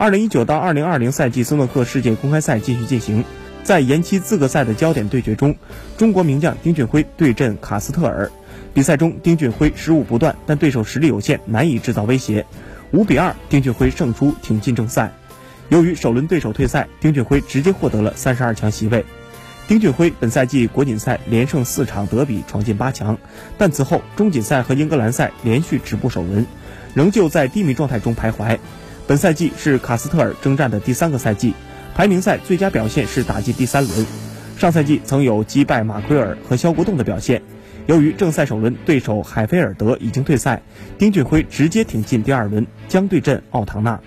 二零一九到二零二零赛季斯诺克世界公开赛继续进行，在延期资格赛的焦点对决中，中国名将丁俊晖对阵卡斯特尔。比赛中，丁俊晖失误不断，但对手实力有限，难以制造威胁。五比二，丁俊晖胜出，挺进正赛。由于首轮对手退赛，丁俊晖直接获得了三十二强席位。丁俊晖本赛季国锦赛连胜四场，德比闯进八强，但此后中锦赛和英格兰赛连续止步首轮，仍旧在低迷状态中徘徊。本赛季是卡斯特尔征战的第三个赛季，排名赛最佳表现是打进第三轮。上赛季曾有击败马奎尔和肖国栋的表现。由于正赛首轮对手海菲尔德已经退赛，丁俊晖直接挺进第二轮，将对阵奥唐纳。